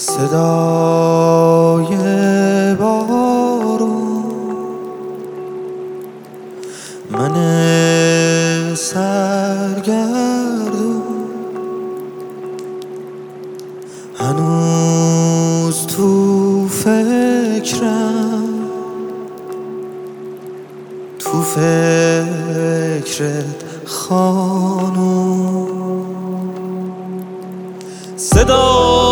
صدای بارون. من سرگردون. هنوز تو فکرم. تو فکرت خانون صدای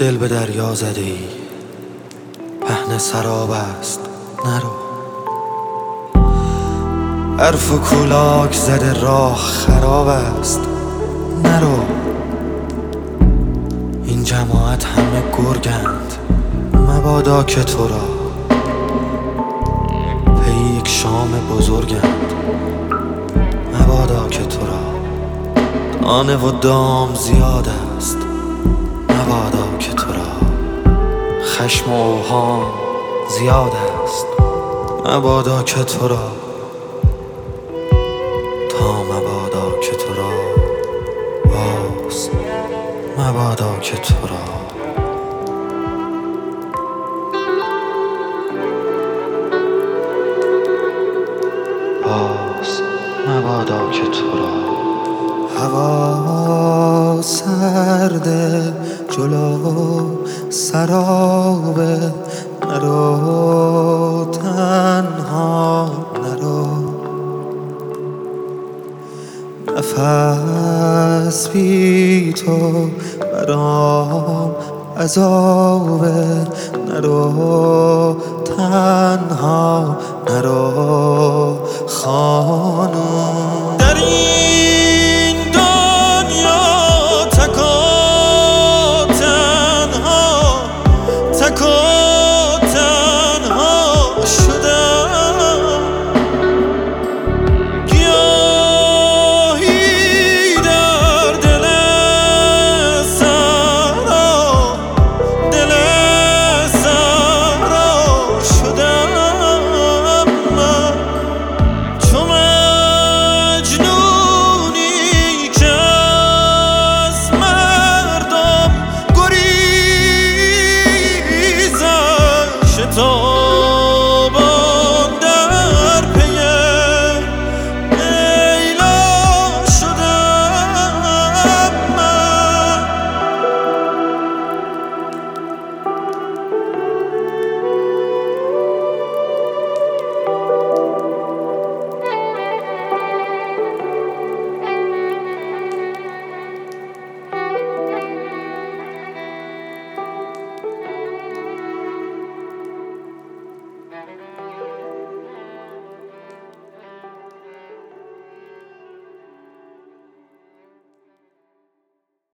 دل به دریا زده ای پهن سراب است نرو. حرف و کولاک زده راه خراب است نرو. این جماعت همه گرگند مبادا که تو را. پی یک شام بزرگند مبادا که تو را. دانه و دام زیاد است. خشم و اوهام زیاد است. مبادا که تو را تا مبادا که تو را. باز مبادا که تو را. باز مبادا که تو را. هوا سرده جلو سرابه تنها نرو نفس بی تو برام عذابه نرو.